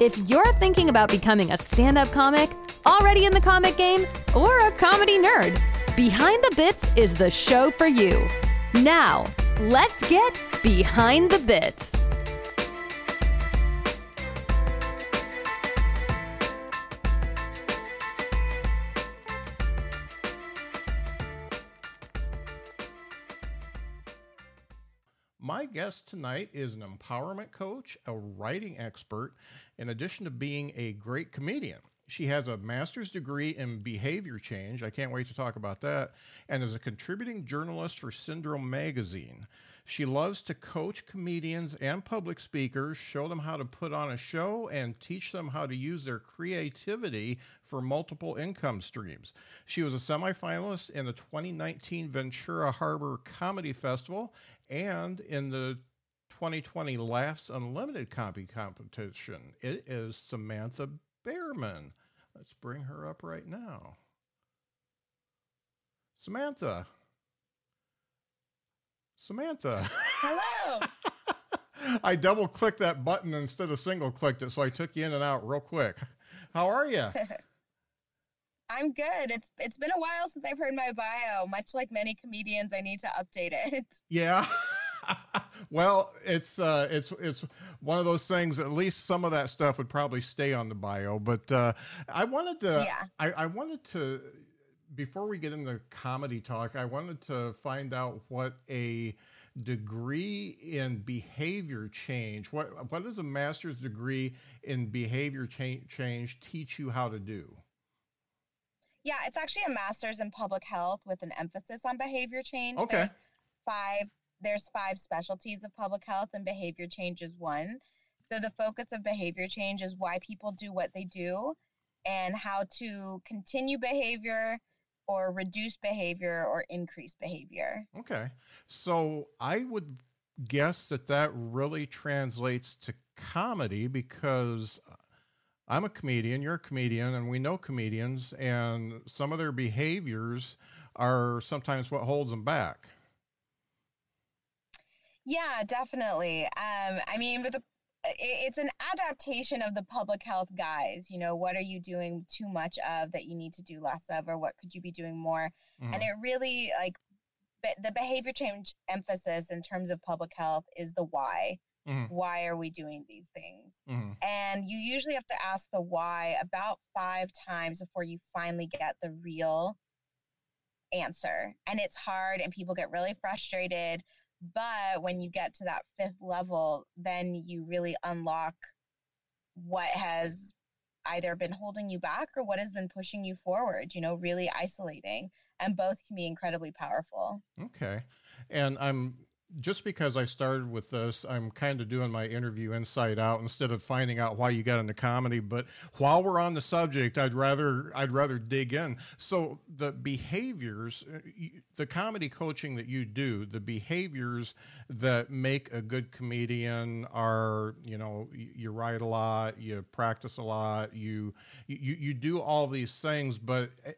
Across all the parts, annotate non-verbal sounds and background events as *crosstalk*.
If you're thinking about becoming a stand up comic, already in the comic game, or a comedy nerd, Behind the Bits is the show for you. Now, let's get Behind the Bits. My guest tonight is an empowerment coach, a writing expert, in addition to being a great comedian. She has a master's degree in behavior change. I can't wait to talk about that. And is a contributing journalist for Syndrome Magazine. She loves to coach comedians and public speakers, show them how to put on a show, and teach them how to use their creativity for multiple income streams. She was a semifinalist in the 2019 Ventura Harbor Comedy Festival and in the 2020 Laughs Unlimited Comedy Competition. It is Samantha Behrman. Let's bring her up right now. Samantha. Samantha. Hello. *laughs* I double clicked that button instead of single clicked it, so I took you in and out real quick. How are you? *laughs* I'm good. It's it's been a while since I've heard my bio. Much like many comedians, I need to update it. Yeah. *laughs* *laughs* well, it's uh, it's it's one of those things. At least some of that stuff would probably stay on the bio. But uh, I wanted to. Yeah. I, I wanted to. Before we get into comedy talk, I wanted to find out what a degree in behavior change. What what does a master's degree in behavior cha- change teach you how to do? Yeah, it's actually a master's in public health with an emphasis on behavior change. Okay. There's five there's five specialties of public health and behavior change is one. So the focus of behavior change is why people do what they do and how to continue behavior or reduce behavior or increase behavior. Okay. So I would guess that that really translates to comedy because I'm a comedian, you're a comedian, and we know comedians, and some of their behaviors are sometimes what holds them back. Yeah, definitely. Um, I mean, with the it's an adaptation of the public health guys. You know, what are you doing too much of that you need to do less of, or what could you be doing more? Mhm. And it really like the behavior change emphasis in terms of public health is the why. Mhm. Why are we doing these things? Mhm. And you usually have to ask the why about five times before you finally get the real answer. And it's hard, and people get really frustrated but when you get to that fifth level, then you really unlock what has either been holding you back or what has been pushing you forward, you know, really isolating. And both can be incredibly powerful. Okay. And I'm just because I started with this, I'm kind of doing my interview inside out instead of finding out why you got into comedy. But while we're on the subject, I'd rather I'd rather dig in. So the behaviors, uh, the comedy coaching that you do, the behaviors that make a good comedian are, you know, you write a lot, you practice a lot, you you you do all these things, but eh,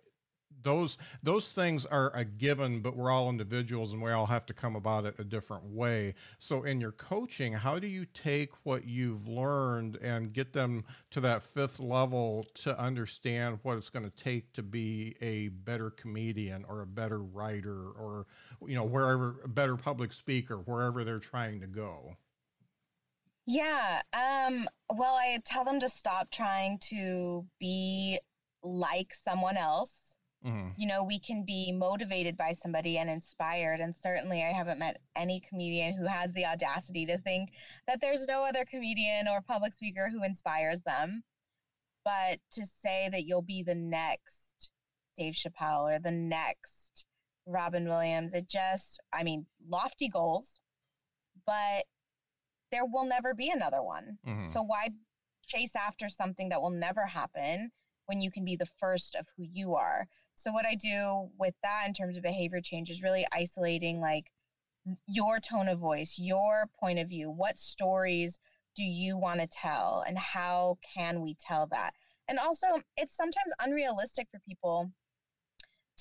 those those things are a given but we're all individuals and we all have to come about it a different way so in your coaching how do you take what you've learned and get them to that fifth level to understand what it's going to take to be a better comedian or a better writer or you know wherever a better public speaker wherever they're trying to go Yeah. Um, well, I tell them to stop trying to be like someone else. Hmm You know, we can be motivated by somebody and inspired. And certainly, I haven't met any comedian who has the audacity to think that there's no other comedian or public speaker who inspires them. But to say that you'll be the next Dave Chappelle or the next Robin Williams, it just, I mean, lofty goals, but there will never be another one. hmm So why chase after something that will never happen when you can be the first of who you are. So what I do with that in terms of behavior change is really isolating like your tone of voice, your point of view, what stories do you want to tell and how can we tell that? And also, it's sometimes unrealistic for people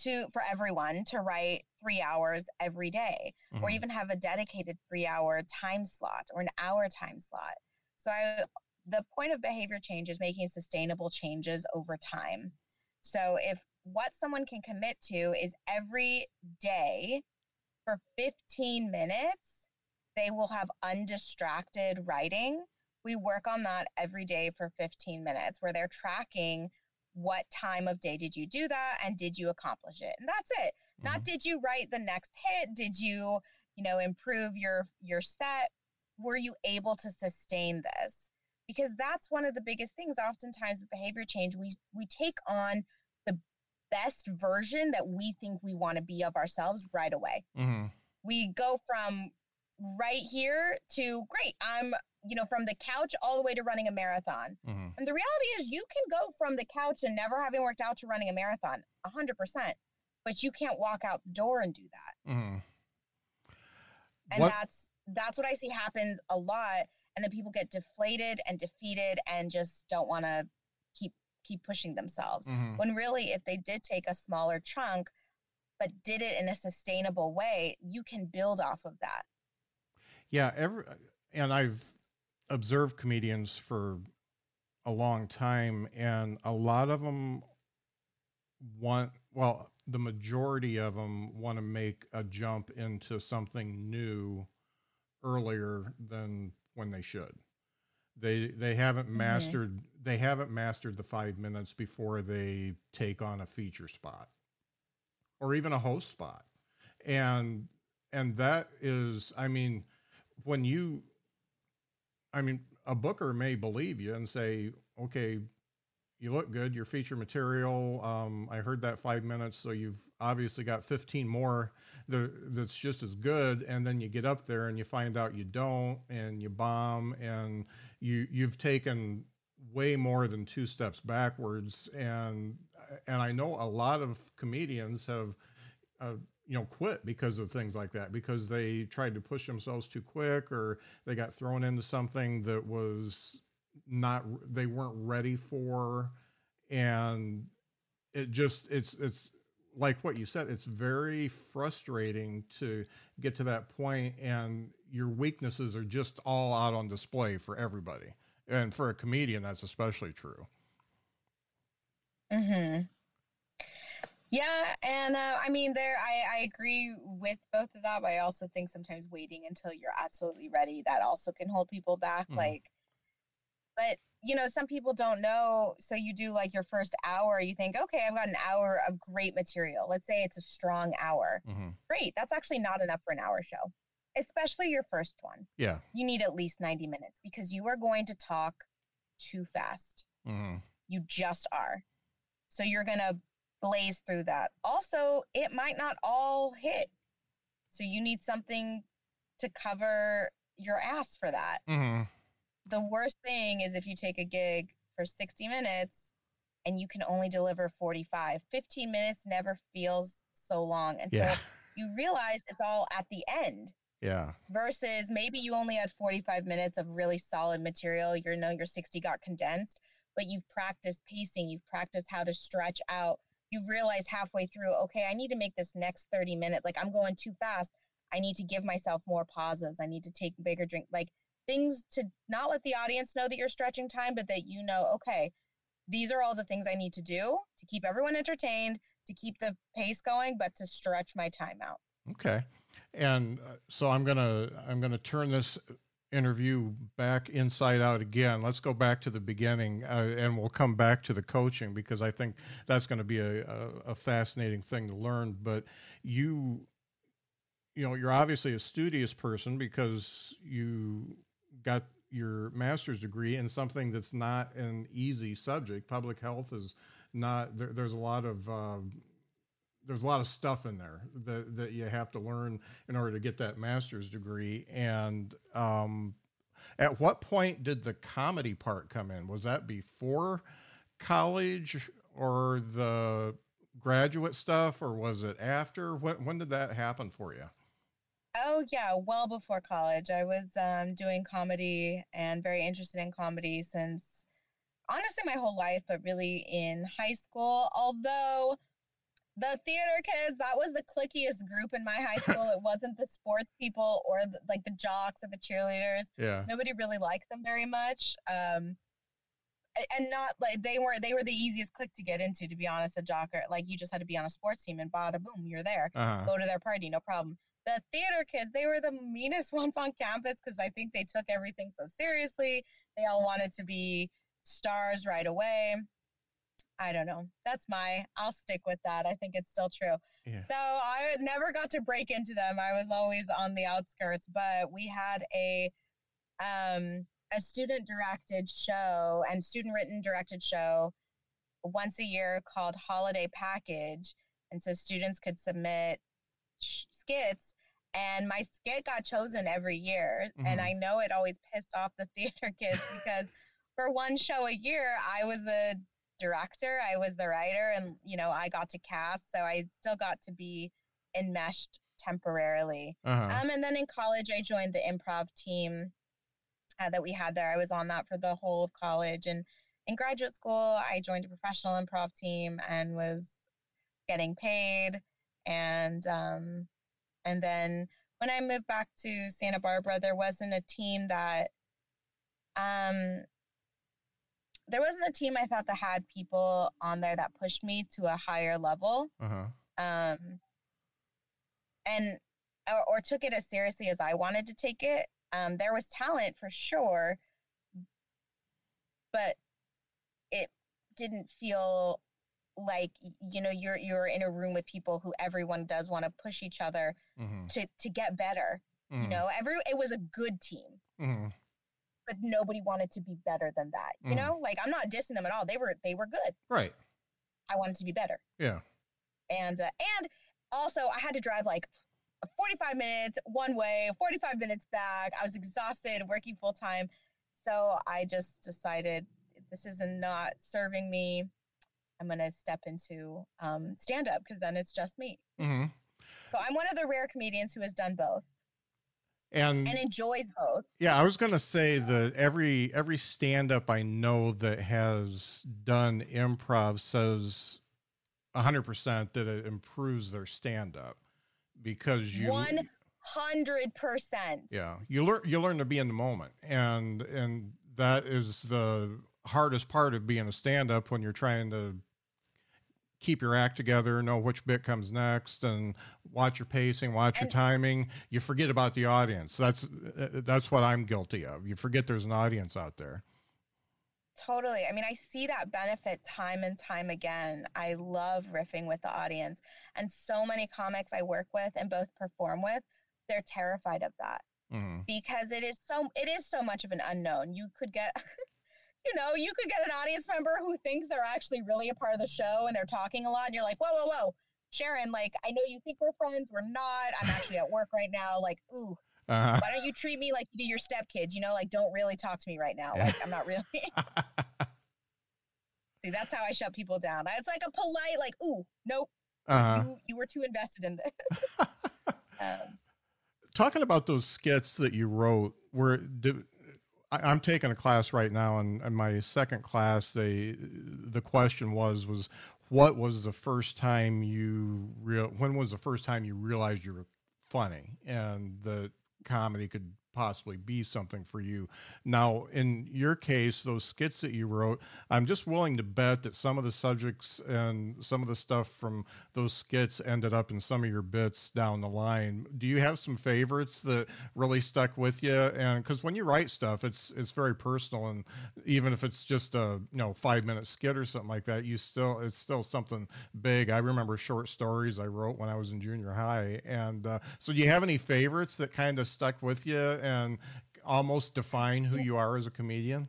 to for everyone to write 3 hours every day, mm-hmm. or even have a dedicated 3 hour time slot or an hour time slot. So I the point of behavior change is making sustainable changes over time. So if what someone can commit to is every day for 15 minutes, they will have undistracted writing. We work on that every day for 15 minutes where they're tracking what time of day did you do that and did you accomplish it? And that's it. Mm-hmm. Not did you write the next hit? Did you, you know, improve your your set? Were you able to sustain this? Because that's one of the biggest things oftentimes with behavior change we we take on best version that we think we want to be of ourselves right away. Mm-hmm. We go from right here to great. I'm, you know, from the couch all the way to running a marathon. Mm-hmm. And the reality is, you can go from the couch and never having worked out to running a marathon 100%, but you can't walk out the door and do that. Mm-hmm. And what? that's that's what I see happens a lot. And then people get deflated and defeated and just don't want to keep pushing themselves. Mm-hmm. When really, if they did take a smaller chunk, but did it in a sustainable way, you can build off of that. Yeah, every and I've observed comedians for a long time, and a lot of them want well, the majority of them want to make a jump into something new earlier than when they should. They they haven't mm-hmm. mastered mm-hmm. They haven't mastered the five minutes before they take on a feature spot or even a host spot. And and that is I mean, when you I mean, a booker may believe you and say, okay, you look good, your feature material. Um, I heard that five minutes, so you've obviously got 15 more that's just as good. And then you get up there and you find out you don't, and you bomb, and you you've taken way more than two steps backwards. And and I know a lot of comedians have. Uh, you know, quit because of things like that, because they tried to push themselves too quick, or they got thrown into something that was not they weren't ready for and it just it's it's like what you said it's very frustrating to get to that point and your weaknesses are just all out on display for everybody and for a comedian that's especially true mhm yeah and uh, i mean there I, I agree with both of that but i also think sometimes waiting until you're absolutely ready that also can hold people back mm-hmm. like but you know, some people don't know. So you do like your first hour, you think, okay, I've got an hour of great material. Let's say it's a strong hour. Mm-hmm. Great. That's actually not enough for an hour show, especially your first one. Yeah. You need at least 90 minutes because you are going to talk too fast. Mm-hmm. You just are. So you're going to blaze through that. Also, it might not all hit. So you need something to cover your ass for that. Mm-hmm the worst thing is if you take a gig for 60 minutes and you can only deliver 45 15 minutes never feels so long until yeah. you realize it's all at the end yeah versus maybe you only had 45 minutes of really solid material you know your 60 got condensed but you've practiced pacing you've practiced how to stretch out you've realized halfway through okay i need to make this next 30 minutes like i'm going too fast i need to give myself more pauses i need to take bigger drink like things to not let the audience know that you're stretching time, but that you know, okay, these are all the things I need to do to keep everyone entertained, to keep the pace going, but to stretch my time out. Okay. And uh, so I'm to I'm to turn this interview back inside out again. Let's go back to the beginning uh, and we'll come back to the coaching because I think that's going to be a, a, a fascinating thing to learn. But you, you know, you're obviously a studious person because you got your master's degree in something that's not an easy subject. Public health is not. There, there's a lot of uh, there's a lot of stuff in there that that you have to learn in order to get that master's degree. And um, at what point did the comedy part come in? Was that before college, or the graduate stuff, or was it after? When when did that happen for you? Oh yeah, well before college. I was um, doing comedy and very interested in comedy since honestly my whole life, but really in high school. Although the theater kids, that was the clickiest group in my high school. it wasn't the sports people or the, like the jocks or the cheerleaders. Yeah. Nobody really liked them very much. Um, and not like they were they were the easiest clique to get into to be honest a jocker like you just had to be on a sports team and bada boom you're there Uh-huh. go to their party no problem the theater kids they were the meanest *laughs* ones on campus because i think they took everything so seriously they all wanted to be stars right away i don't know. That's my i'll stick with that. I think it's still true. Yeah. so i never got to break into them. I was always on the outskirts but we had a um a student directed show and student written directed show once a year called holiday package. And so students could submit sh- skits and my skit got chosen every year. And Mhm. i know it always pissed off the *laughs* theater kids because for one show a year i was the director i was the writer and you know i got to cast so i still got to be enmeshed temporarily Uh-huh. um, and then in college, I joined the improv team uh, that we had there. I was on that for the whole of college. And in graduate school, I joined a professional improv team and was getting paid. And um, and then when I moved back to Santa Barbara, there wasn't a team that um, there wasn't a team I thought that had people on there that pushed me to a higher level uh-huh. um, and or, or took it as seriously as I wanted to take it. Um, there was talent for sure, but it didn't feel like you know you're you're in a room with people who everyone does want to push each other Mm-hmm. to to get better. You Mm-hmm. know, every it was a good team, Mm-hmm. But nobody wanted to be better than that. You Mhm. know, like I'm not dissing them at all. They were they were good. Right. I wanted to be better. Yeah. and uh, and also I had to drive like 45 minutes one way, 45 minutes back. I was exhausted working full time, so I just decided this is not serving me. I'm gonna step into um, stand up because then it's just me. Mm-hmm. So I'm one of the rare comedians who has done both And, and enjoys both. yeah, I was gonna say that every every stand up I know that has done improv says hundred percent that it improves their stand up because you One hundred percent. yeah you learn you learn to be in the moment and and that is the hardest part of being a stand up when you're trying to keep your act together know which bit comes next and watch your pacing watch your timing you forget about the audience that's uh, that's what i'm guilty of you forget there's an audience out there Totally. I mean, I see that benefit time and time again. I love riffing with the audience. And so many comics I work with and both perform with, they're terrified of that Mhm. because it is so it is so much of an unknown. You could get *laughs* you know, you could get an audience member who thinks they're actually really a part of the show and they're talking a lot and you're like, "Whoa, whoa, whoa. Sharon, like I know you think we're friends, we're not. I'm actually at work right now. Like, ooh, uh-huh. why don't you treat me like you do your stepkids? You know, like don't really talk to me right now. Like I'm not really *laughs* See, that's how I shut people down. It's like a polite, like, ooh, nope, uh-huh. you, you were too invested in this. *laughs* um, talking about those skits that you wrote were do, I, i'm taking a class right now and in my second class they the question was was what was the first time you real when was the first time you realized you were funny and the comedy could possibly be something for you now in your case those skits that you wrote i'm just willing to bet that some of the subjects and some of the stuff from those skits ended up in some of your bits down the line. Do you have some favorites that really stuck with you? And because when you write stuff, it's it's very personal, and even if it's just a you know five minute skit or something like that, you still it's still something big. I remember short stories I wrote when I was in junior high, and uh, so do you have any favorites that kind of stuck with you and almost define who you are as a comedian?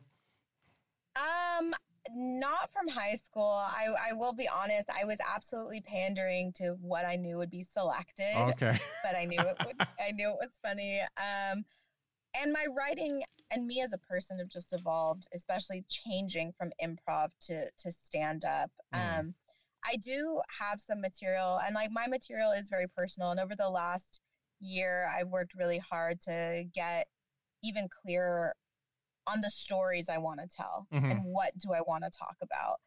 um, not from high school. I, I will be honest. I was absolutely pandering to what I knew would be selected, Okay. but I knew it would. *laughs* I knew it was funny. Um, and my writing and me as a person have just evolved, especially changing from improv to to stand up. Mm. Um, I do have some material, and like my material is very personal. And over the last year, I've worked really hard to get even clearer on the stories I want to tell mm-hmm. and what do I want to talk about.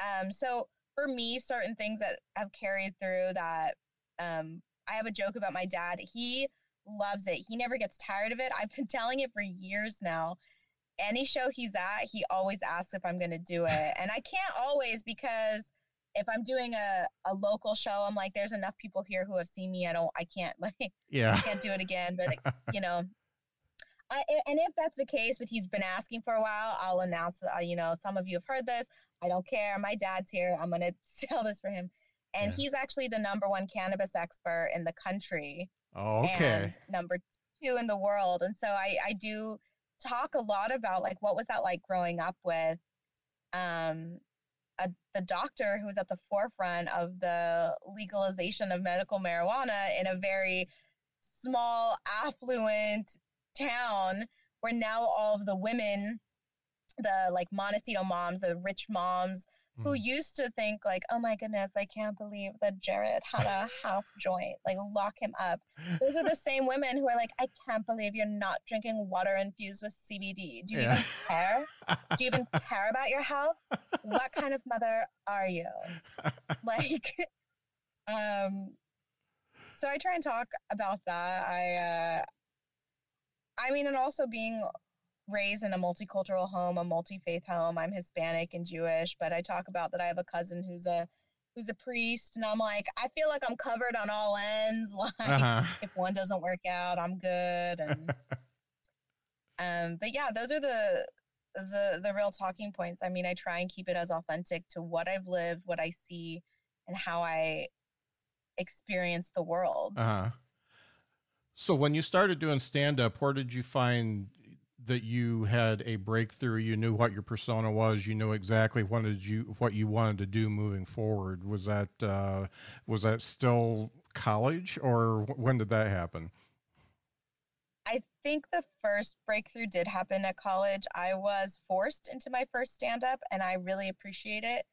Um, so for me, certain things that have carried through that um, I have a joke about my dad. He loves it. He never gets tired of it. I've been *laughs* telling it for years now. Any show he's at, he always asks if I'm going to do it. And I can't always because if I'm doing a, a local show, I'm like, there's enough people here who have seen me. I don't, I can't *laughs* like, yeah, I can't do it again. But *laughs* you know, I, and if that's the case, but he's been asking for a while, I'll announce. Uh, you know, some of you have heard this. I don't care. My dad's here. I'm gonna *laughs* tell this for him. And yeah. he's actually the number one cannabis expert in the country. Oh, okay. And number two in the world. And so I, I do talk a lot about like what was that like growing up with um a, the doctor who was at the forefront of the legalization of medical marijuana in a very small affluent town where now all of the women the like Montecito moms the rich moms who mm. used to think like, oh my goodness, I can't believe that Jared had a half joint. Like lock him up. Those are the *laughs* same women who are like, I can't believe you're not drinking water infused with CBD. Do you yeah. even care? Do you even *laughs* care about your health? What kind of mother are you? *laughs* Like, um, so I try and talk about that. I, uh, I mean, and also being raised in a multicultural home, a multi-faith home. I'm Hispanic and Jewish, but I talk about that I have a cousin who's a who's a priest and I'm like I feel like I'm covered on all ends *laughs* like uh-huh. if one doesn't work out, I'm good and *laughs* um but yeah, those are the the the real talking points. I mean, I try and keep it as authentic to what I've lived, what I see and how I experience the world. Uh-huh. So when you started doing stand up, where did you find that you had a breakthrough you knew what your persona was you knew exactly what did you what you wanted to do moving forward. Was that uh, was that still college or when did that happen? I think the first breakthrough did happen at college. I was forced into my first stand-up and i really appreciate it.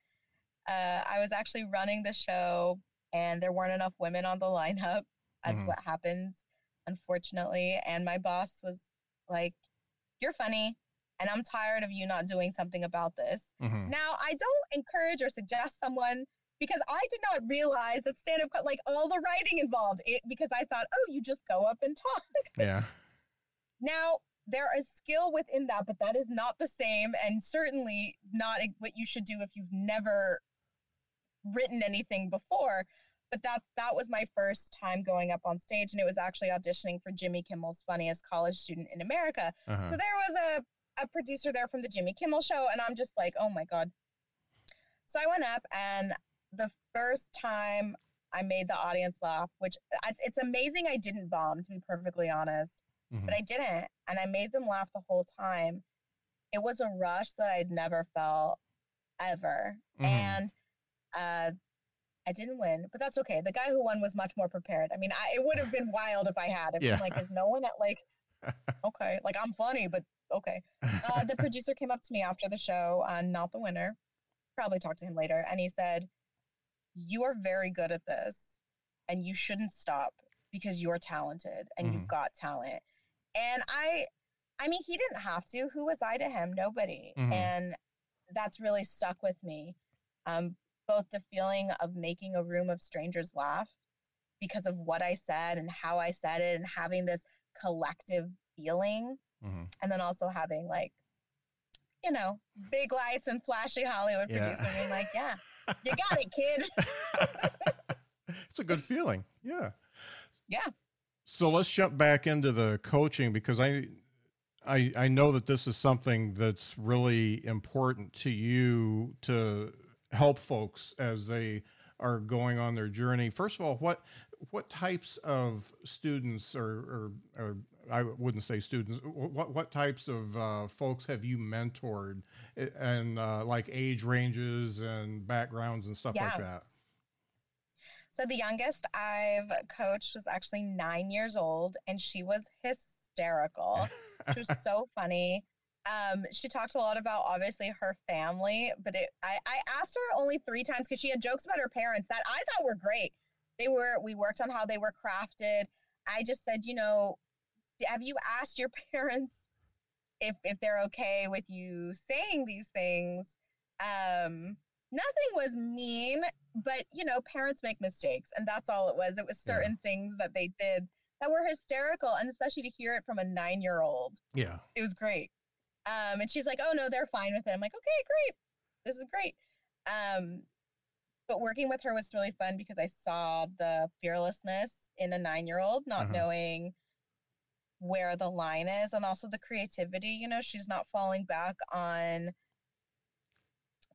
Uh, i was actually running the show and there weren't enough women on the *laughs* lineup. That's mm-hmm. what happens unfortunately. And my boss was like you're funny and I'm tired of you not doing something about this. Mm-hmm. Now, I don't encourage or suggest someone because I did not realize that stand up, like all the writing involved, it, because I thought, oh, you just go up and talk. *laughs* Yeah. now, there is skill within that, but that is not the same and certainly not what you should do if you've never written anything before but that that was my first time going up on stage and it was actually auditioning for Jimmy Kimmel's funniest college student in America. Uh-huh. So there was a a producer there from the Jimmy Kimmel show and I'm just like, "Oh my god." So I went up and the first time I made the audience laugh, which it's amazing I didn't bomb to be perfectly honest, mm-hmm. but I didn't and I made them laugh the whole time. It was a rush that I'd never felt ever. Mm-hmm. And uh, I didn't win, but that's okay. The guy who won was much more prepared. I mean, I, it would have been wild if I had. If yeah. like, is no one at like, *laughs* okay, like I'm funny, but okay. Uh, the producer came up to me after the show, uh, not the winner. Probably talked to him later, and he said, "You are very good at this, and you shouldn't stop because you're talented and mm-hmm. you've got talent." And I, I mean, he didn't have to. Who was I to him? Nobody. Mm-hmm. And that's really stuck with me. Um, both the feeling of making a room of strangers laugh because of what I said and how I said it and having this collective feeling. Mm-hmm. And then also having like, you know, big lights and flashy Hollywood yeah. producer being like, yeah, you got it, kid. *laughs* it's a good feeling. Yeah. Yeah. So let's jump back into the coaching because I I I know that this is something that's really important to you to help folks as they are going on their journey. First of all, what what types of students or, or, or I wouldn't say students. What what types of uh, folks have you mentored, and uh, like age ranges and backgrounds and stuff yeah. like that? So the youngest I've coached was actually nine years old, and she was hysterical. She was so funny. Um, she talked a lot about obviously her family, but it, I, I asked her only three times because she had jokes about her parents that I thought were great. They were, we worked on how they were crafted. I just said, you know, have you asked your *laughs* parents if if they're okay with you saying these things? Um, nothing was mean, but you know, parents make mistakes, and that's all it was. It was certain yeah. things that they did that were hysterical, and especially to hear it from a nine year old. Yeah, it was great. Um, and she's like, "Oh no, they're fine with it." I'm like, "Okay, great, this is great." Um, but working with her was really fun because I saw the fearlessness in a nine year old, not uh-huh. knowing where the line is, and also the creativity. You know, she's not falling back on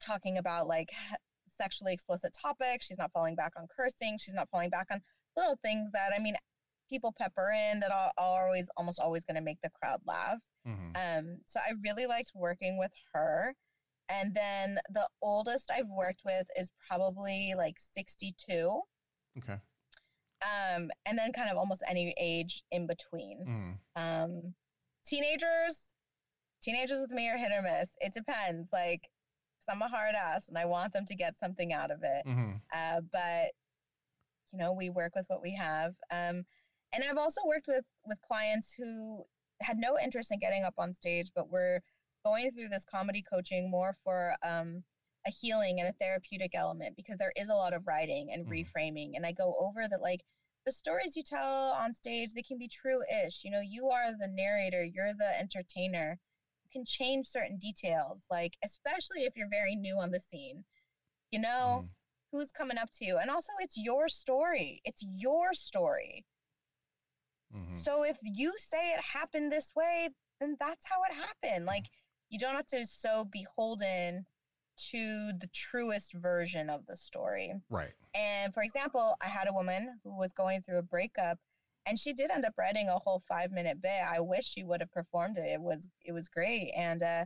talking about like sexually explicit topics. She's not falling back on cursing. She's not falling back on little things that I mean people pepper in that are, are always almost always going to make the crowd laugh. Mm-hmm. Um, so I really liked working with her. And then the oldest I've worked with is probably like 62. Okay. Um, and then kind of almost any age in between. Mm. Um, teenagers, teenagers with me are hit or miss. It depends. Like I'm a hard ass and I want them to get something out of it. Mm-hmm. Uh, but you know, we work with what we have. Um, and I've also worked with with clients who had no interest in getting up on stage, but were going through this comedy coaching more for um, a healing and a therapeutic element because there is a lot of writing and mm-hmm. reframing. And I go over that like the stories you tell on stage, they can be true-ish. You know, you are the narrator, you're the entertainer You can change certain details, like especially if you're very new on the scene. You know, mm. who's coming up to you. And also it's your story. It's your story. Mm-hmm. So if you say it happened this way, then that's how it happened. Like you don't have to so beholden to the truest version of the story. Right. And for example, I had a woman who was going through a breakup and she did end up writing a whole five minute bit. I wish she would have performed it. It was it was great, and uh,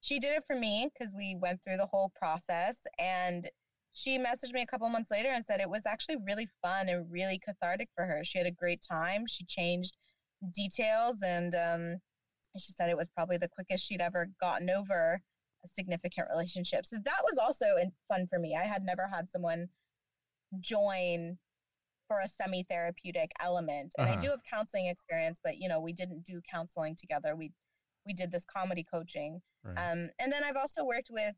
she did it for me because we went through the whole process. And she messaged me a couple months later and said it was actually really fun and really cathartic for her. She had a great time. She changed details, and um, she said it was probably the quickest she'd ever gotten over a significant relationship. So that was also fun for me. I had never had someone join for a semi therapeutic element. And uh-huh. I do have counseling experience, but you know, we didn't do counseling together. We we did this comedy coaching. Right. Um, and then I've also worked with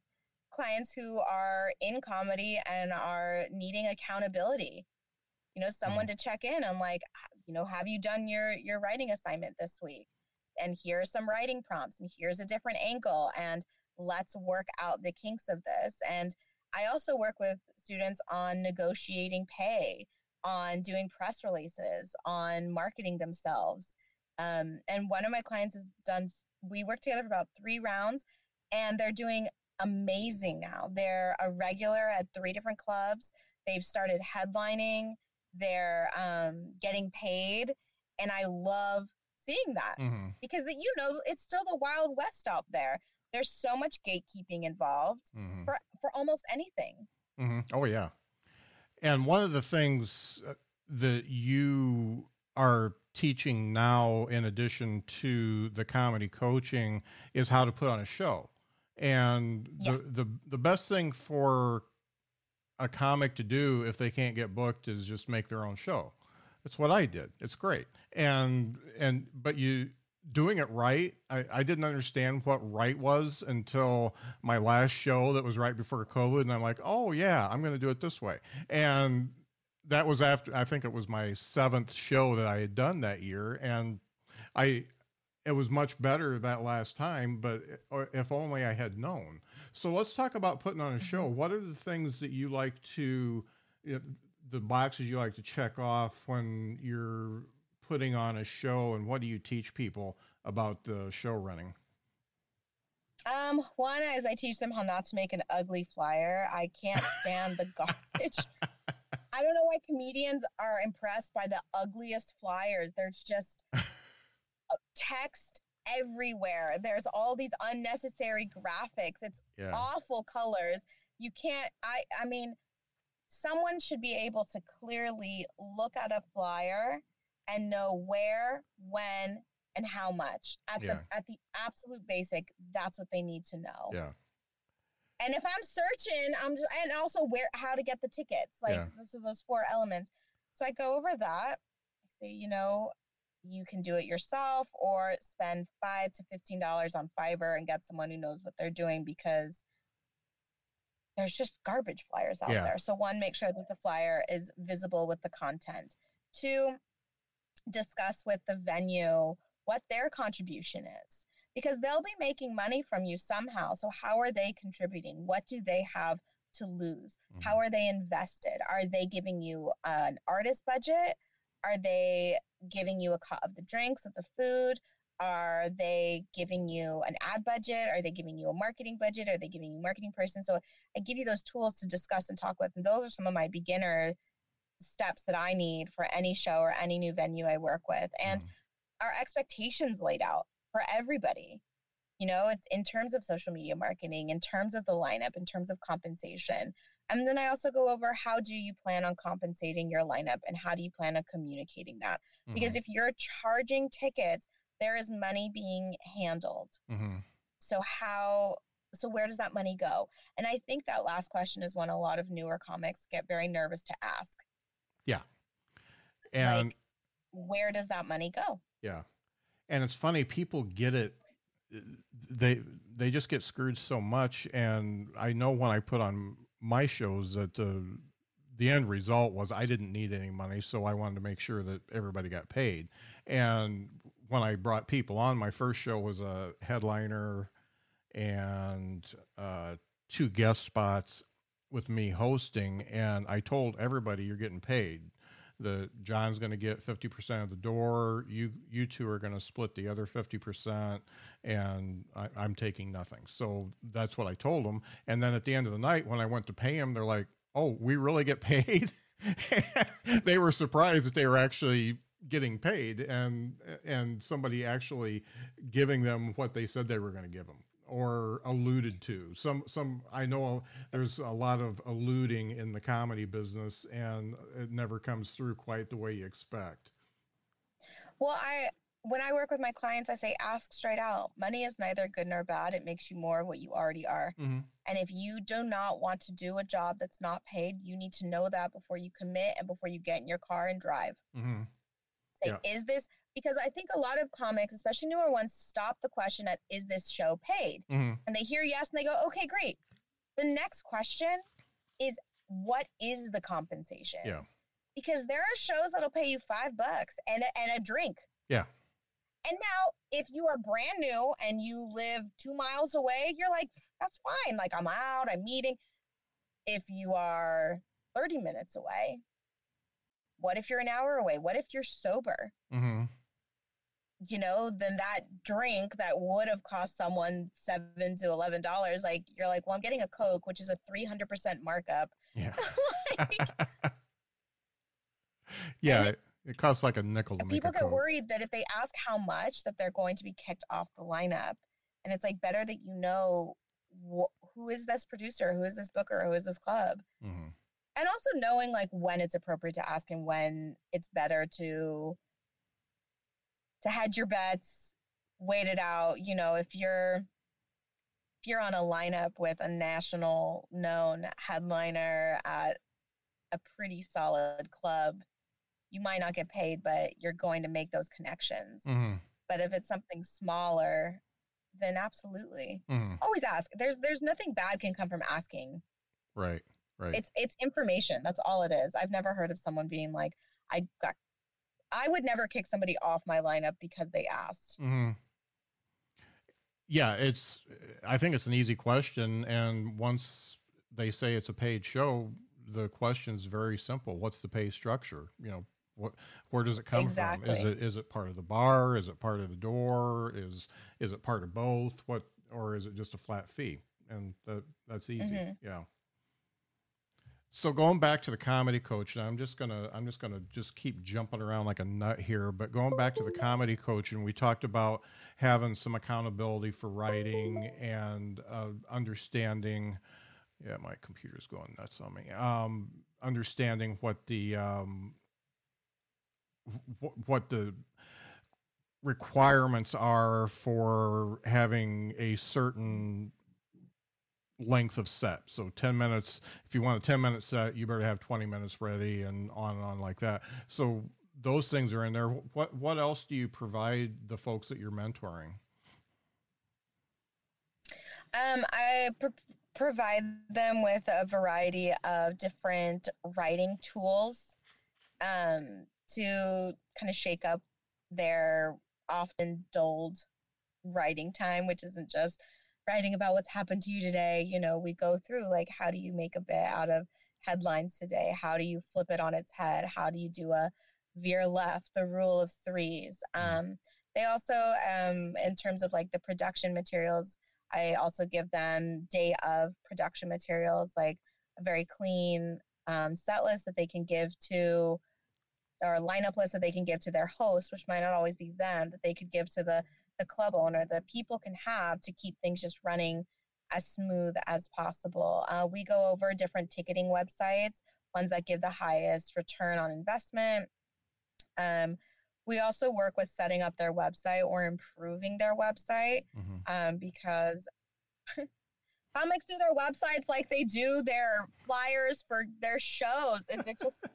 clients who are in comedy and are needing accountability. You know, someone mm. to check in on like, you know, have you done your your writing assignment this week? And here are some writing prompts and here's a different angle and let's work out the kinks of this. And I also work with students on negotiating pay on doing press releases, on marketing themselves. Um, and one of my clients has done, we worked together for about three rounds and they're doing amazing now. They're a regular at three different clubs. They've started headlining, they're um, getting paid. And I love seeing that mm-hmm. because you know it's still the wild west out there. There's so much gatekeeping involved mm-hmm. for for almost anything. Mm-hmm. Oh yeah, and one of the things uh, that you are teaching now, in addition to the comedy coaching, is how to put on a show. And yes. the, the the best thing for a comic to do if they can't get booked is just make their own show. That's what I did. It's great. And and but you doing it right. I, I didn't understand what right was until my last show that was right before COVID. And I'm like, oh, yeah, I'm going to do it this way. And that was after, I think it was my seventh show that I had done that year. And I, it was much better that last time, but if only I had known. So let's talk about putting on a show. Mm-hmm. What are the things that you like to, the boxes you like to check off when you're putting on a show and what do you teach people about the show running? Um, one is I teach them how not to make an ugly flyer. I can't stand the garbage. *laughs* I don't know why comedians are impressed by the ugliest flyers. There's just *laughs* text everywhere. There's all these unnecessary graphics. It's yeah. awful colors. You can't I I mean someone should be able to clearly look at a flyer and know where, when, and how much at Yeah. the at the absolute basic that's what they need to know Yeah. and if i'm searching i'm just and also where how to get the tickets like Yeah. those are those four elements so i go over that i say you know you can do it yourself or spend five to fifteen dollars on fiverr and get someone who knows what they're doing because there's just garbage flyers out Yeah. there so one make sure that the flyer is visible with the content two discuss with the venue what their contribution is because they'll be making money from you somehow. So, how are they contributing? What do they have to lose? How Mhm. are they invested? Are they giving you an artist budget? Are they giving you a cut of the drinks, of the food? Are they giving you an ad budget? Are they giving you a marketing budget? Are they giving you a marketing person? So, I give you those tools to discuss and talk with. And those are some of my beginner steps that I need for any show or any new venue I work with. And Mhm. our expectations laid out for everybody. You know, it's in terms of social media marketing, in terms of the lineup, in terms of compensation. And then I also go over how do you plan on compensating your lineup and how do you plan on communicating that? Because Mhm. if you're charging tickets, there is money being handled. Mhm. So how so where does that money go? And I think that last question is one a lot of newer comics get very nervous to ask. Yeah. And Where does that money go? Yeah, and it's funny. People get it. They they just get screwed so much. And I know when I put on my shows that the the end result was I didn't need any money, so I wanted to make sure that everybody got paid. And when I brought people on, my first show was a headliner and uh, two guest spots with me hosting, and I told everybody you're getting paid the John's going to get 50% of the door. You you two are going to split the other 50%, and I, I'm taking nothing. So that's what I told them. And then at the end of the night, when I went to pay them, they're like, "Oh, we really get paid." *laughs* they were surprised that they were actually getting paid, and and somebody actually giving them what they said they were going to give them or alluded to some some i know there's a lot of alluding in the comedy business and it never comes through quite the way you expect Well, I when I work with my clients, I say ask straight out. Money is neither good nor bad. It makes you more of what you already are. mm-hmm. And if you do not want to do a job that's not paid, you need to know that before you commit and before you get in your car and drive. Mm-hmm. Say, is this because I think a lot of comics, especially newer ones, stop the question at is this show paid? Mm-hmm. And they hear yes and they go, okay, great. The next question is what is the compensation? Yeah. Because there are shows that'll pay you five bucks and a, and a drink. Yeah. And now, if you are brand new and you live two miles away, you're like, that's fine. Like, I'm out, I'm meeting. If you are 30 minutes away, what if you're an hour away? What if you're sober? Mm-hmm. You know, then that drink that would have cost someone seven to eleven dollars, like you're like, well, I'm getting a Coke, which is a 300% markup. yeah *laughs* Like, *laughs* yeah it, it costs like a nickel to make people a get Coke. worried that if they ask how much, that they're going to be kicked off the lineup. And it's like better that you know wh- who is this producer, who is this booker, who is this club, mm-hmm. and also knowing like when it's appropriate to ask and when it's better to to hedge your bets, wait it out. You know, if you're if you're on a lineup with a national known headliner at a pretty solid club, you might not get paid, but you're going to make those connections. Mm-hmm. But if it's something smaller, then absolutely. Mm-hmm. Always ask. There's there's nothing bad can come from asking. right right It's it's information. That's all it is. I've never heard of someone being like, I got I would never kick somebody off my lineup because they asked. Mm-hmm. Yeah, it's. I think it's an easy question, and once they say it's a paid show, the question is very simple. What's the pay structure? You know, what where does it come from? Is it is it part of the bar? Is it part of the door? Is is it part of both? What or is it just a flat fee? And that that's easy. Mhm. Yeah. So going back to the comedy coach, and I'm just gonna I'm just gonna just keep jumping around like a nut here, but going back to the comedy coach, and we talked about having some accountability for writing and uh, understanding. Yeah, my computer's going nuts on me. Um, understanding what the um, wh- what the requirements are for having a certain length of set. So 10 minutes, if you want a 10 minute set, you better have 20 minutes ready and on and on like that. So those things are in there. What what else do you provide the folks that you're mentoring? Um, I pr- provide them with a variety of different writing tools um, to kind of shake up their often dulled writing time, which isn't just writing about what's happened to you today. You know, we go through like, how do you make a bit out of headlines today? How do you flip it on its head? How do you do a veer left, the rule of threes? Mm. Um, they also, um, in terms of like the production materials, I also give them day of production materials, like a very clean um, set list that they can give to, or lineup list that they can give to their host, which might not always be them, that they could give to the the club owner, the people can have to keep things just running as smooth as possible. Uh, we go over different ticketing websites, ones that give the highest return on investment. Um, we also work with setting up their website or improving their website mm-hmm. um, because *laughs* comics do their websites like they do their flyers for their shows, and it's just *laughs*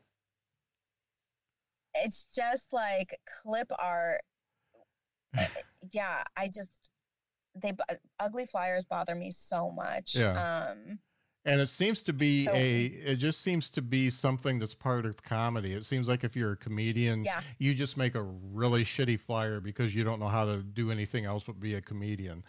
it's just like clip art. Eh, yeah, I just they ugly flyers bother me so much. Yeah. Um, and it seems to be so, a *laughs* it just seems to be something that's part of comedy. It seems like if you're a comedian, yeah. you just make a really shitty flyer because you don't know how to do anything else but be a comedian.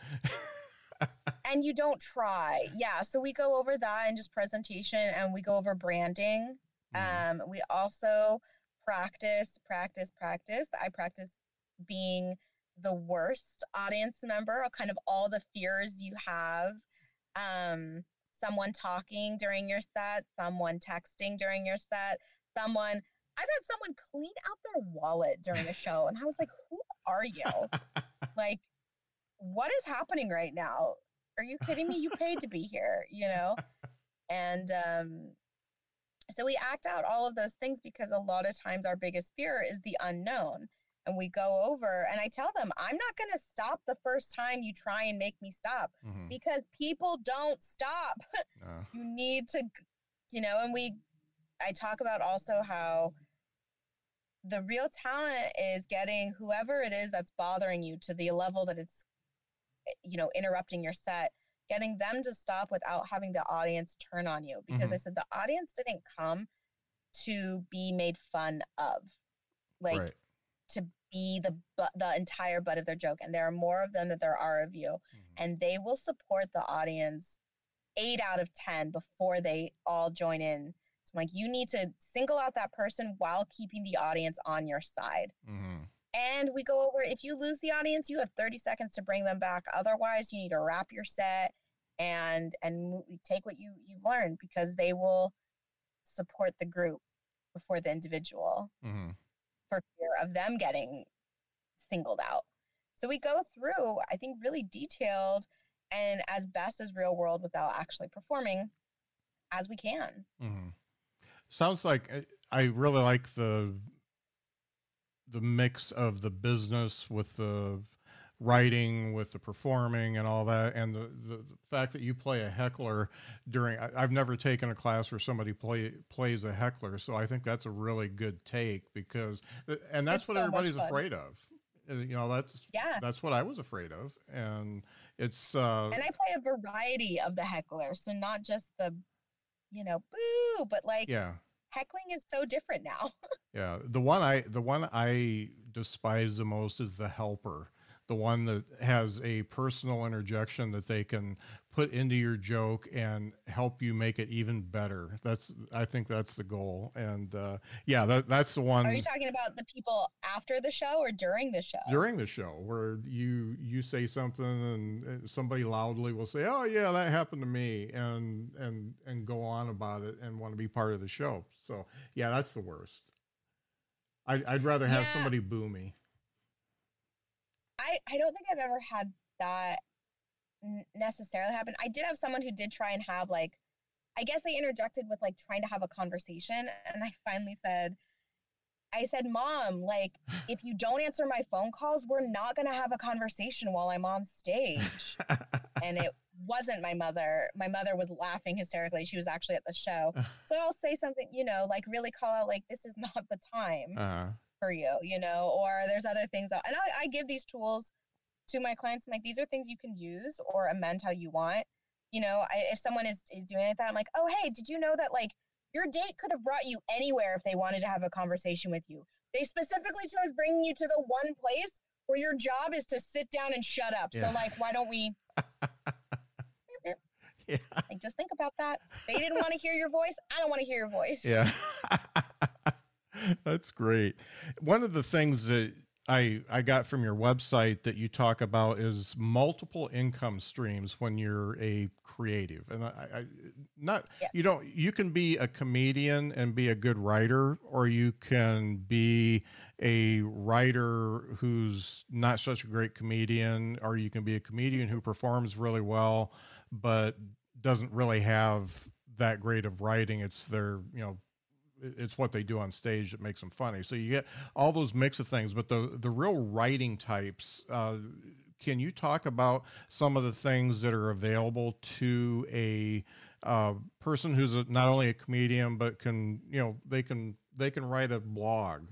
*laughs* and you don't try. Yeah, so we go over that and just presentation and we go over branding. Mm. Um we also practice practice practice. I practice being the worst audience member, or kind of all the fears you have. Um someone talking during your set, someone texting during your set, someone I've had someone clean out their wallet during a show and I was like, "Who are you?" *laughs* like what is happening right now? Are you kidding me? You paid to be here, you know? And um so we act out all of those things because a lot of times our biggest fear is the unknown and we go over and I tell them, I'm not going to stop the first time you try and make me stop mm-hmm. because people don't stop. *laughs* Uh. you need to, you know, and we, I talk about also how the real talent is getting whoever it is that's bothering you to the level that it's, eh, you know, interrupting your set, getting them to stop without having the audience turn on you. Because mm-hmm. I said the audience didn't come to be made fun of. Like, right to be the the entire butt of their joke and there are more of them than there are of you mm-hmm. and they will support the audience 8 out of 10 before they all join in. So I'm like you need to single out that person while keeping the audience on your side. Mm-hmm. and we go over if you lose the audience you have 30 seconds to bring them back. Otherwise you need to wrap your set and and take what you you've learned because they will support the group before the individual. Mm-hmm for fear of them getting singled out. So we go through, I think, really detailed and as best as real world without actually performing as we can. Mm-hmm. Sounds like uh, I really like the the mix of the business with the writing with the performing and all that and the, the, the fact that you play a heckler during I, have never taken a class where somebody play plays a heckler so i think that's a really good take because uh, and that's it's what so everybody's afraid of. Uh, you know that's yeah. that's what i was afraid of and it's uh and i play a variety of the heckler so not just the you know boo but like yeah. heckling is so different now. *laughs* Yeah the one i the one i despise the most is the helper the one that has a personal interjection that they can put into your joke and help you make it even better. That's I think that's the goal. And uh, yeah, that, that's the one. Are you talking about the people after the show or during the show? During the show, where you you say something and somebody loudly will say, "Oh yeah, that happened to me," and and and go on about it and want to be part of the show. So yeah, that's the worst. I, I'd rather have yeah. somebody boo me. I, I don't think I've ever had that necessarily happen. I did have someone who did try and have like, I guess they interjected with like trying to have a conversation. And I finally said, I said, Mom, like, *sighs* if you don't answer my phone calls, we're not going to have a conversation while I'm on stage. *laughs* and it wasn't my mother. My mother was laughing hysterically. She was actually at the show. So I'll say something, you know, like really call out, like, this is not the time uh-huh. For you, you know, or there's other things. And I, I give these tools to my clients. I'm like, these are things you can use or amend how you want. You know, I, if someone is, is doing it that, I'm like, oh, hey, did you know that, like, your date could have brought you anywhere if they wanted to have a conversation with you. They specifically chose bringing you to the one place where your job is to sit down and shut up. Yeah. So, like, why don't we? *laughs* yeah. Like, just think about that. They didn't want to hear your voice. I don't want to hear your voice. Yeah. *laughs* That's great. One of the things that I I got from your website that you talk about is multiple income streams when you're a creative, and I, I not yes. you don't you can be a comedian and be a good writer, or you can be a writer who's not such a great comedian, or you can be a comedian who performs really well but doesn't really have that great of writing. It's their you know it's what they do on stage that makes them funny. So you get all those mix of things, but the the real writing types. Uh, can you talk about some of the things that are available to a uh, person who's a, not only a comedian but can you know they can they can write a blog?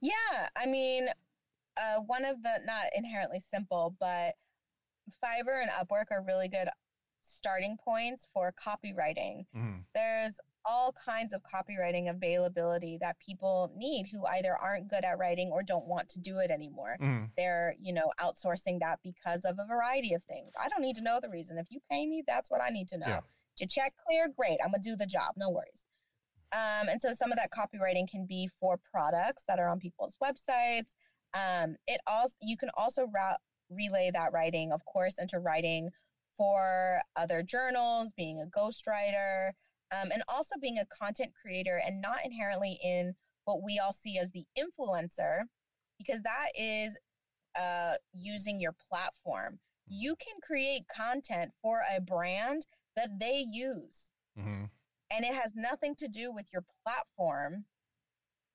Yeah, I mean, uh, one of the not inherently simple, but Fiverr and Upwork are really good starting points for copywriting. Mm. There's all kinds of copywriting availability that people need who either aren't good at writing or don't want to do it anymore. Mm. They're, you know, outsourcing that because of a variety of things. I don't need to know the reason. If you pay me, that's what I need to know. Yeah. To check clear, great. I'm gonna do the job. No worries. Um, and so some of that copywriting can be for products that are on people's websites. Um, it also you can also route, relay that writing, of course, into writing for other journals, being a ghostwriter, um, and also being a content creator and not inherently in what we all see as the influencer, because that is uh, using your platform. You can create content for a brand that they use. Mm-hmm. And it has nothing to do with your platform.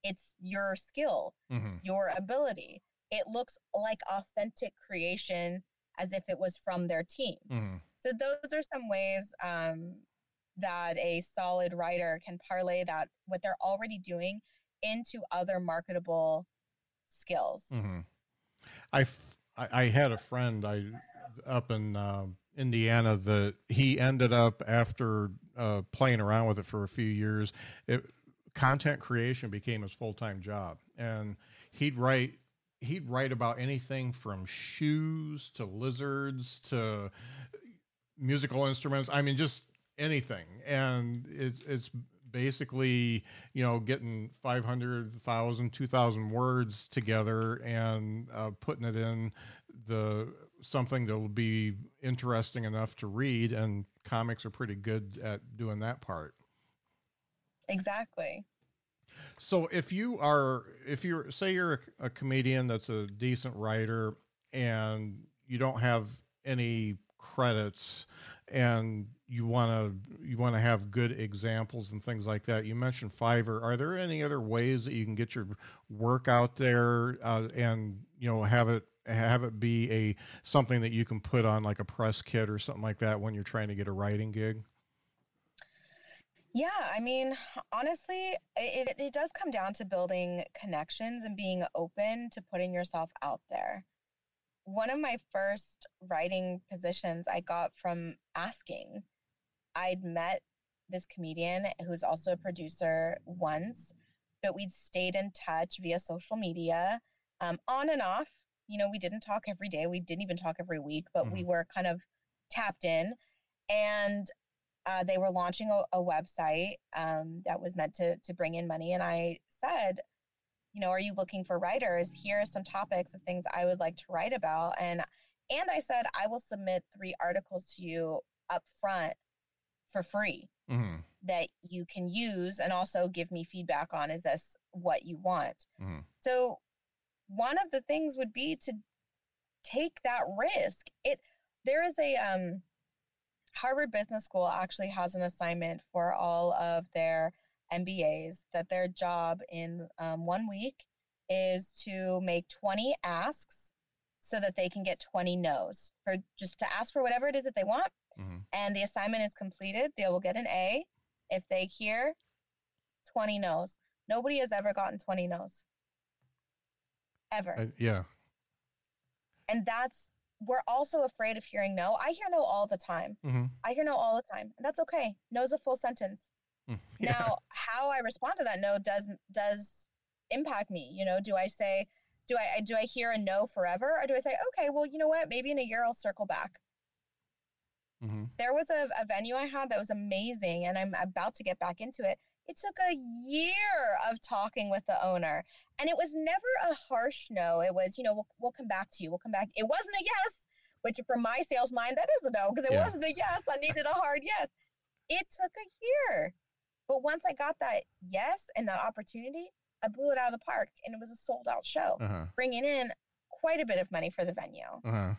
It's your skill, mm-hmm. your ability. It looks like authentic creation as if it was from their team. Mm-hmm. So those are some ways um, that a solid writer can parlay that what they're already doing into other marketable skills. Mm-hmm. I, I had a friend I up in uh, Indiana that he ended up after uh, playing around with it for a few years. It, content creation became his full time job, and he'd write he'd write about anything from shoes to lizards to musical instruments. I mean, just anything, and it's it's basically you know getting 500,000 2,000 words together and uh, putting it in the something that will be interesting enough to read and comics are pretty good at doing that part. Exactly. So if you are if you're say you're a, a comedian that's a decent writer and you don't have any credits and you want to you want to have good examples and things like that. You mentioned Fiverr. Are there any other ways that you can get your work out there uh, and you know have it have it be a something that you can put on like a press kit or something like that when you're trying to get a writing gig? Yeah, I mean, honestly, it, it does come down to building connections and being open to putting yourself out there one of my first writing positions I got from asking. I'd met this comedian who's also a producer once, but we'd stayed in touch via social media, um, on and off. You know, we didn't talk every day. We didn't even talk every week, but mm-hmm. we were kind of tapped in. And uh, they were launching a, a website um, that was meant to to bring in money, and I said, you know, are you looking for writers? Here are some topics of things I would like to write about. And and I said I will submit three articles to you up front for free mm-hmm. that you can use and also give me feedback on is this what you want? Mm-hmm. So one of the things would be to take that risk. It there is a um Harvard Business School actually has an assignment for all of their MBAs that their job in um, one week is to make 20 asks so that they can get 20 no's for just to ask for whatever it is that they want. Mm-hmm. And the assignment is completed, they will get an A. If they hear 20 no's, nobody has ever gotten 20 no's. Ever. Uh, yeah. And that's, we're also afraid of hearing no. I hear no all the time. Mm-hmm. I hear no all the time. And that's okay. No's a full sentence. Mm, *laughs* yeah. Now, how I respond to that no does does impact me. You know, do I say, do I do I hear a no forever, or do I say, okay, well, you know what, maybe in a year I'll circle back. Mm-hmm. There was a, a venue I had that was amazing, and I'm about to get back into it. It took a year of talking with the owner, and it was never a harsh no. It was, you know, we'll, we'll come back to you. We'll come back. It wasn't a yes, which from my sales mind, that is a no because it yeah. wasn't a yes. I needed a hard yes. It took a year, but once I got that yes and that opportunity, I blew it out of the park, and it was a sold out show, uh-huh. bringing in quite a bit of money for the venue. Uh-huh.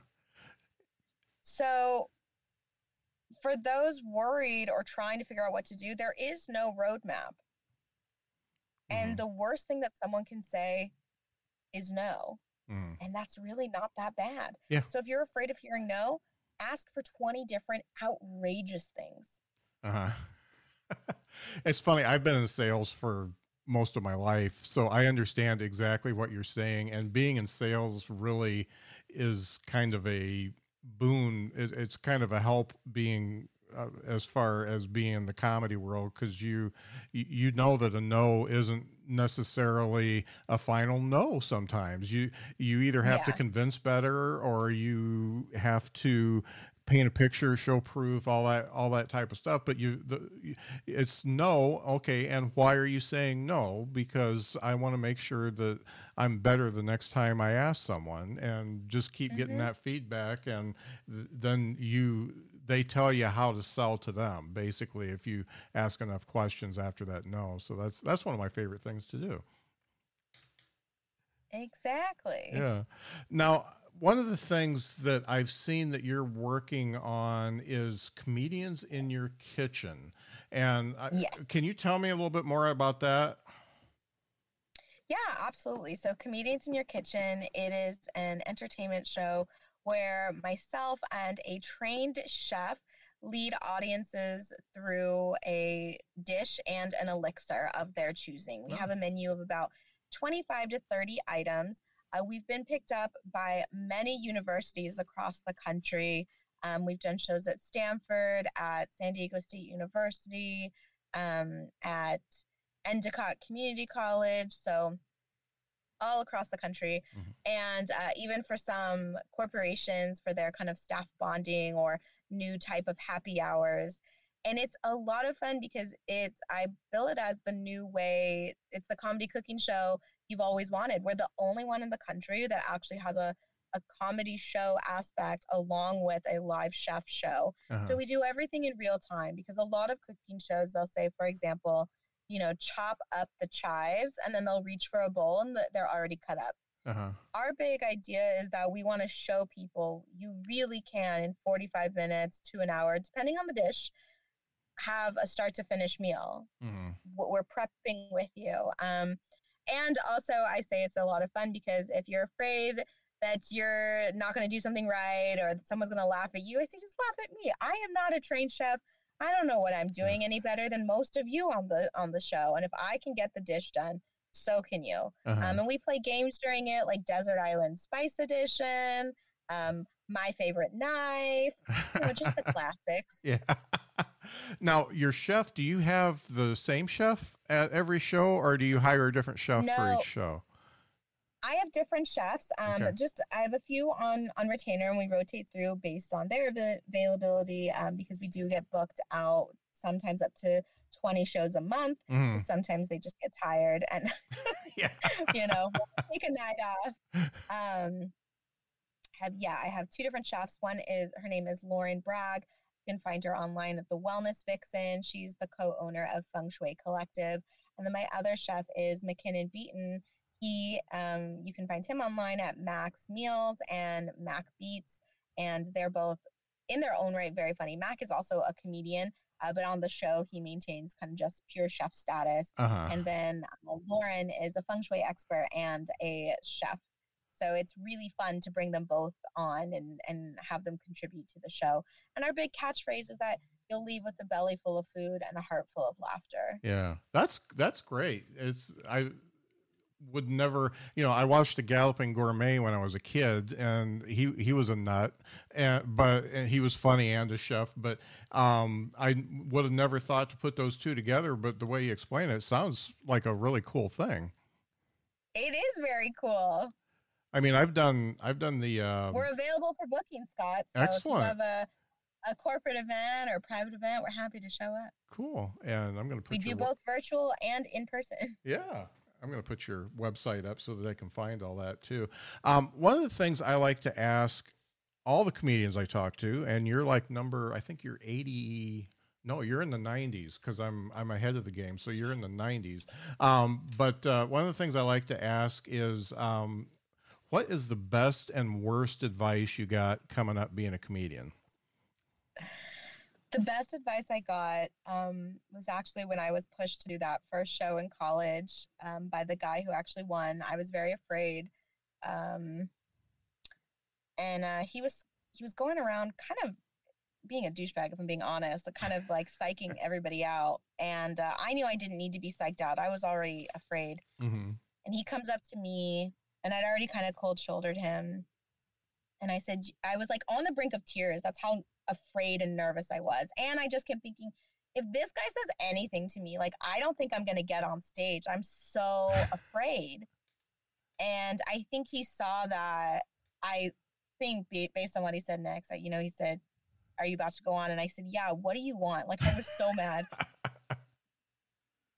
So, for those worried or trying to figure out what to do, there is no roadmap. And mm-hmm. the worst thing that someone can say is no. Mm. And that's really not that bad. Yeah. So if you're afraid of hearing no, ask for 20 different outrageous things. Uh huh. *laughs* it's funny. I've been in sales for most of my life. So I understand exactly what you're saying. And being in sales really is kind of a boon. It, it's kind of a help being uh, as far as being in the comedy world because you you know that a no isn't necessarily a final no sometimes you you either have yeah. to convince better or you have to paint a picture, show proof, all that, all that type of stuff. But you, the, it's no, okay. And why are you saying no? Because I want to make sure that I'm better the next time I ask someone, and just keep mm-hmm. getting that feedback, and th- then you, they tell you how to sell to them. Basically, if you ask enough questions after that no. So that's that's one of my favorite things to do. Exactly. Yeah. Now one of the things that I've seen that you're working on is comedians in your kitchen. And yes. I, can you tell me a little bit more about that? Yeah, absolutely. So, Comedians in Your Kitchen, it is an entertainment show where myself and a trained chef lead audiences through a dish and an elixir of their choosing. We oh. have a menu of about 25 to 30 items. Uh, we've been picked up by many universities across the country. Um, we've done shows at Stanford, at San Diego State University, um, at Endicott Community College. So, all across the country. Mm-hmm. And uh, even for some corporations for their kind of staff bonding or new type of happy hours. And it's a lot of fun because it's, I bill it as the new way, it's the comedy cooking show you've always wanted. We're the only one in the country that actually has a a comedy show aspect along with a live chef show. Uh-huh. So we do everything in real time because a lot of cooking shows they'll say for example, you know, chop up the chives and then they'll reach for a bowl and they're already cut up. Uh-huh. Our big idea is that we want to show people you really can in 45 minutes to an hour depending on the dish have a start to finish meal. Mm-hmm. We're prepping with you. Um, and also, I say it's a lot of fun because if you're afraid that you're not going to do something right or that someone's going to laugh at you, I say just laugh at me. I am not a trained chef. I don't know what I'm doing any better than most of you on the on the show. And if I can get the dish done, so can you. Uh-huh. Um, and we play games during it, like Desert Island Spice Edition, um, My Favorite Knife, you know, just the *laughs* classics. Yeah. Now, your chef, do you have the same chef at every show or do you hire a different chef no, for each show? I have different chefs. Um, okay. just I have a few on on retainer and we rotate through based on their availability um, because we do get booked out sometimes up to 20 shows a month. Mm. So mm-hmm. sometimes they just get tired and *laughs* *laughs* you know, take a night off. Um, have yeah, I have two different chefs. One is her name is Lauren Bragg can find her online at the Wellness Vixen. She's the co-owner of Feng Shui Collective. And then my other chef is McKinnon Beaton. He, um, you can find him online at Max Meals and Mac Beats, and they're both in their own right very funny. Mac is also a comedian, Uh, but on the show, he maintains kind of just pure chef status. Uh-huh. And then uh, Lauren is a feng shui expert and a chef. So it's really fun to bring them both on and, and have them contribute to the show. And our big catchphrase is that you'll leave with a belly full of food and a heart full of laughter. Yeah, that's that's great. It's I would never, you know, I watched the Galloping Gourmet when I was a kid, and he he was a nut, and but and he was funny and a chef. But um, I would have never thought to put those two together. But the way you explain it, it sounds like a really cool thing. It is very cool. I mean, I've done I've done the. Uh, We're available for booking, Scott. So Excellent. if you have a a corporate event or private event, we're happy to show up. cool, and I'm going to put We do both virtual and in person. *laughs* Yeah. I'm going to put your website up so that they can find all that too. Um, one of the things I like to ask all the comedians I talk to, and you're like number, I think you're 80. No, you're in the 90s because I'm I'm ahead of the game. So you're in the 90s. Um, but uh, one of the things I like to ask is, um, what is the best and worst advice you got coming up being a comedian? The best advice I got um, was actually when I was pushed to do that first show in college um, by the guy who actually won. I was very afraid, um, and uh, he was he was going around kind of being a douchebag, if I'm being honest, kind of like psyching *laughs* everybody out. And uh, I knew I didn't need to be psyched out. I was already afraid. Mm-hmm. And he comes up to me, and I'd already kind of cold shouldered him. And I said, I was like on the brink of tears. That's how afraid and nervous I was. And I just kept thinking, if this guy says anything to me, like, I don't think I'm going to get on stage. I'm so *laughs* afraid. And I think he saw that. I think based on what he said next, I, you know, he said, Are you about to go on? And I said, Yeah, what do you want? Like, I was so mad. *laughs*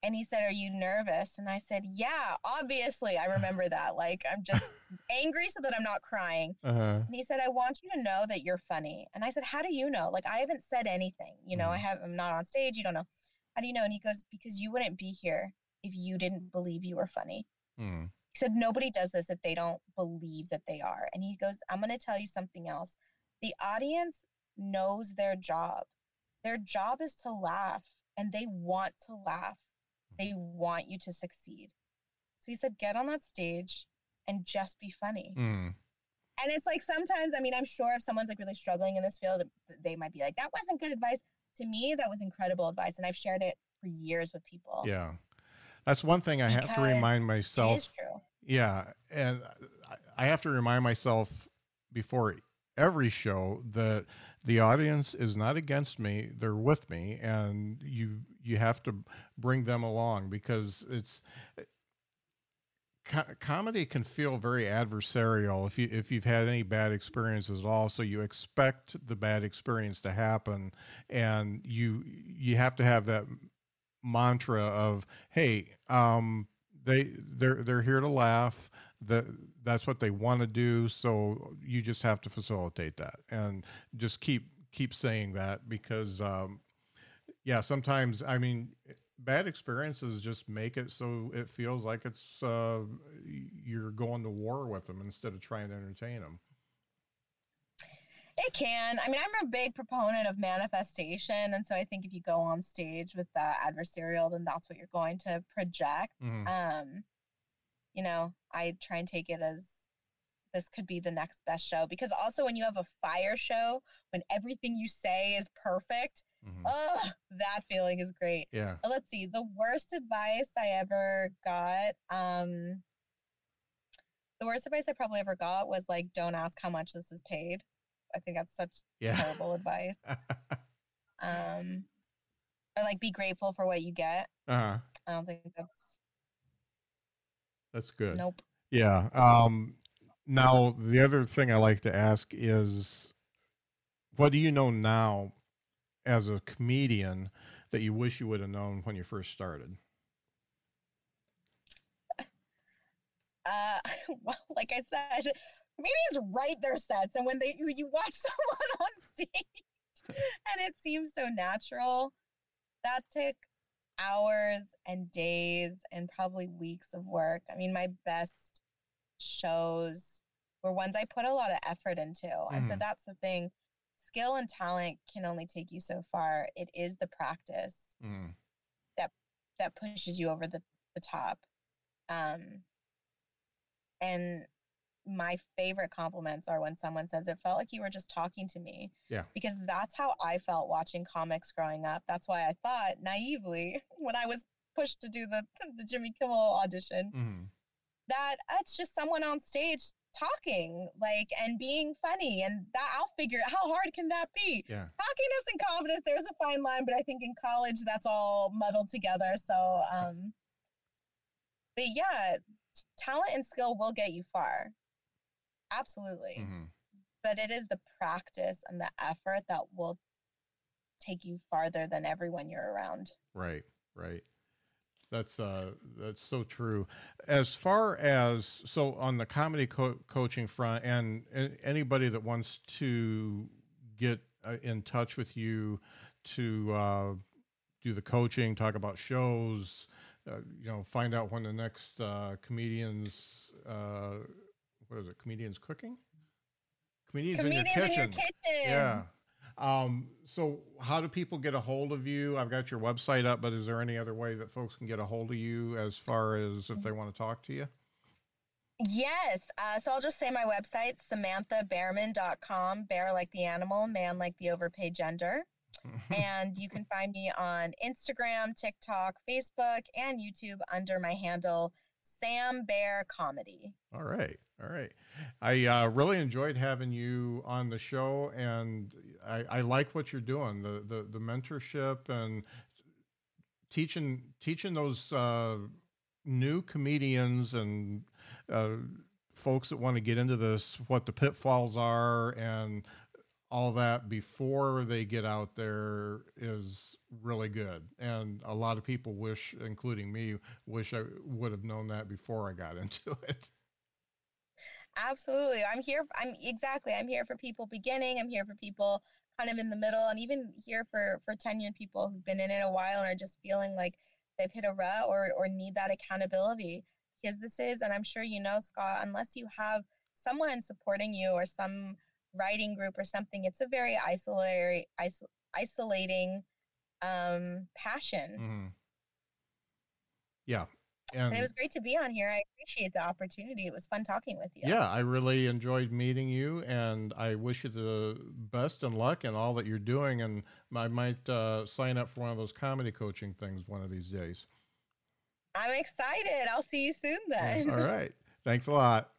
And he said, Are you nervous? And I said, Yeah, obviously. I *laughs* remember that. Like, I'm just angry so that I'm not crying. Uh-huh. And he said, I want you to know that you're funny. And I said, How do you know? Like, I haven't said anything. You know, I Mhm. have, I'm not on stage. You don't know. How do you know? And he goes, Because you wouldn't be here if you didn't believe you were funny. Mm. He said, Nobody does this if they don't believe that they are. And he goes, I'm going to tell you something else. The audience knows their job. Their job is to laugh, and they want to laugh. They want you to succeed. So he said, Get on that stage and just be funny. Mm. And it's like sometimes, I mean, I'm sure if someone's like really struggling in this field, they might be like, That wasn't good advice. To me, that was incredible advice. And I've shared it for years with people. Yeah. That's one thing I have to remind myself is true. Yeah, and I have to remind myself before every show that the audience is not against me; they're with me, and you you have to bring them along because it's co- comedy can feel very adversarial if you if you've had any bad experiences at all. So you expect the bad experience to happen, and you you have to have that mantra of hey um they they're they're here to laugh that that's what they want to do so you just have to facilitate that and just keep keep saying that because um yeah sometimes i mean bad experiences just make it so it feels like it's uh you're going to war with them instead of trying to entertain them It can. I mean, I'm a big proponent of manifestation. And so I think if you go on stage with the adversarial, then that's what you're going to project. Mhm. Um, you know, I try and take it as this could be the next best show because also when you have a fire show, when everything you say is perfect, Mhm. oh, that feeling is great. yeah Uh, Let's see. The worst advice I ever got, um, the worst advice I probably ever got was like, don't ask how much this is paid. I think that's such yeah terrible advice. *laughs* Um, or like, be grateful for what you get. uh-huh I don't think that's that's good nope. Yeah. Um, now, the other thing I like to ask is what do you know now as a comedian that you wish you would have known when you first started? Uh, *laughs* well, like I said, comedians write their sets, and when they you, you watch *laughs* someone on stage, and it seems so natural, that took hours and days and probably weeks of work. I mean, my best shows were ones I put a lot of effort into, and so Mhm. that's the thing. skill and talent can only take you so far. It is the practice Mm. that that pushes you over the, the top. Um, and my favorite compliments are when someone says it felt like you were just talking to me. Yeah. Because that's how I felt watching comics growing up. That's why I thought naively *laughs* when I was pushed to do the *laughs* the Jimmy Kimmel audition Mm. that it's just someone on stage talking like and being funny and that I'll figure it how hard can that be? Yeah. Cockiness and confidence, there's a fine line, but I think in college that's all muddled together. So um but yeah, talent and skill will get you far. Absolutely. hmm But it is the practice and the effort that will take you farther than everyone you're around. Right, right. That's uh, that's so true. As far as so on the comedy co- coaching front, and, and anybody that wants to get uh, in touch with you to uh, do the coaching, talk about shows, uh, you know, find out when the next uh, comedians, uh, what is it, comedians cooking, comedians, Comedians in your in kitchen, your kitchen. yeah. Um, so how do people get a hold of you? I've got your website up, but is there any other way that folks can get a hold of you as far as if they want to talk to you? Yes. Uh, so I'll just say my website, samanthabearman.com, bear like the animal, man like the overpaid gender. and you can find me on Instagram, TikTok, Facebook, and YouTube under my handle, Sam Bear Comedy. All right. All right. I uh, really enjoyed having you on the show, and I, I like what you're doing. The, the, the mentorship and teaching teaching those uh, new comedians and uh, folks that want to get into this what the pitfalls are and all that before they get out there is really good. And a lot of people wish including me wish i would have known that before i got *laughs* into it Absolutely. I'm here. I'm exactly. I'm here for people beginning. I'm here for people kind of in the middle, and even here for for tenured people who've been in it a while and are just feeling like they've hit a rut or or need that accountability. Because this is, and I'm sure you know, Scott, unless you have someone supporting you or some writing group or something, it's a very isolating, isol- isolating um, passion. Mhm. yeah And and it was great to be on here. I appreciate the opportunity. It was fun talking with you. yeah i really enjoyed meeting you and i wish you the best and luck in all that you're doing and i might uh, sign up for one of those comedy coaching things one of these days I'm excited. I'll see you soon then. all *laughs* right thanks a lot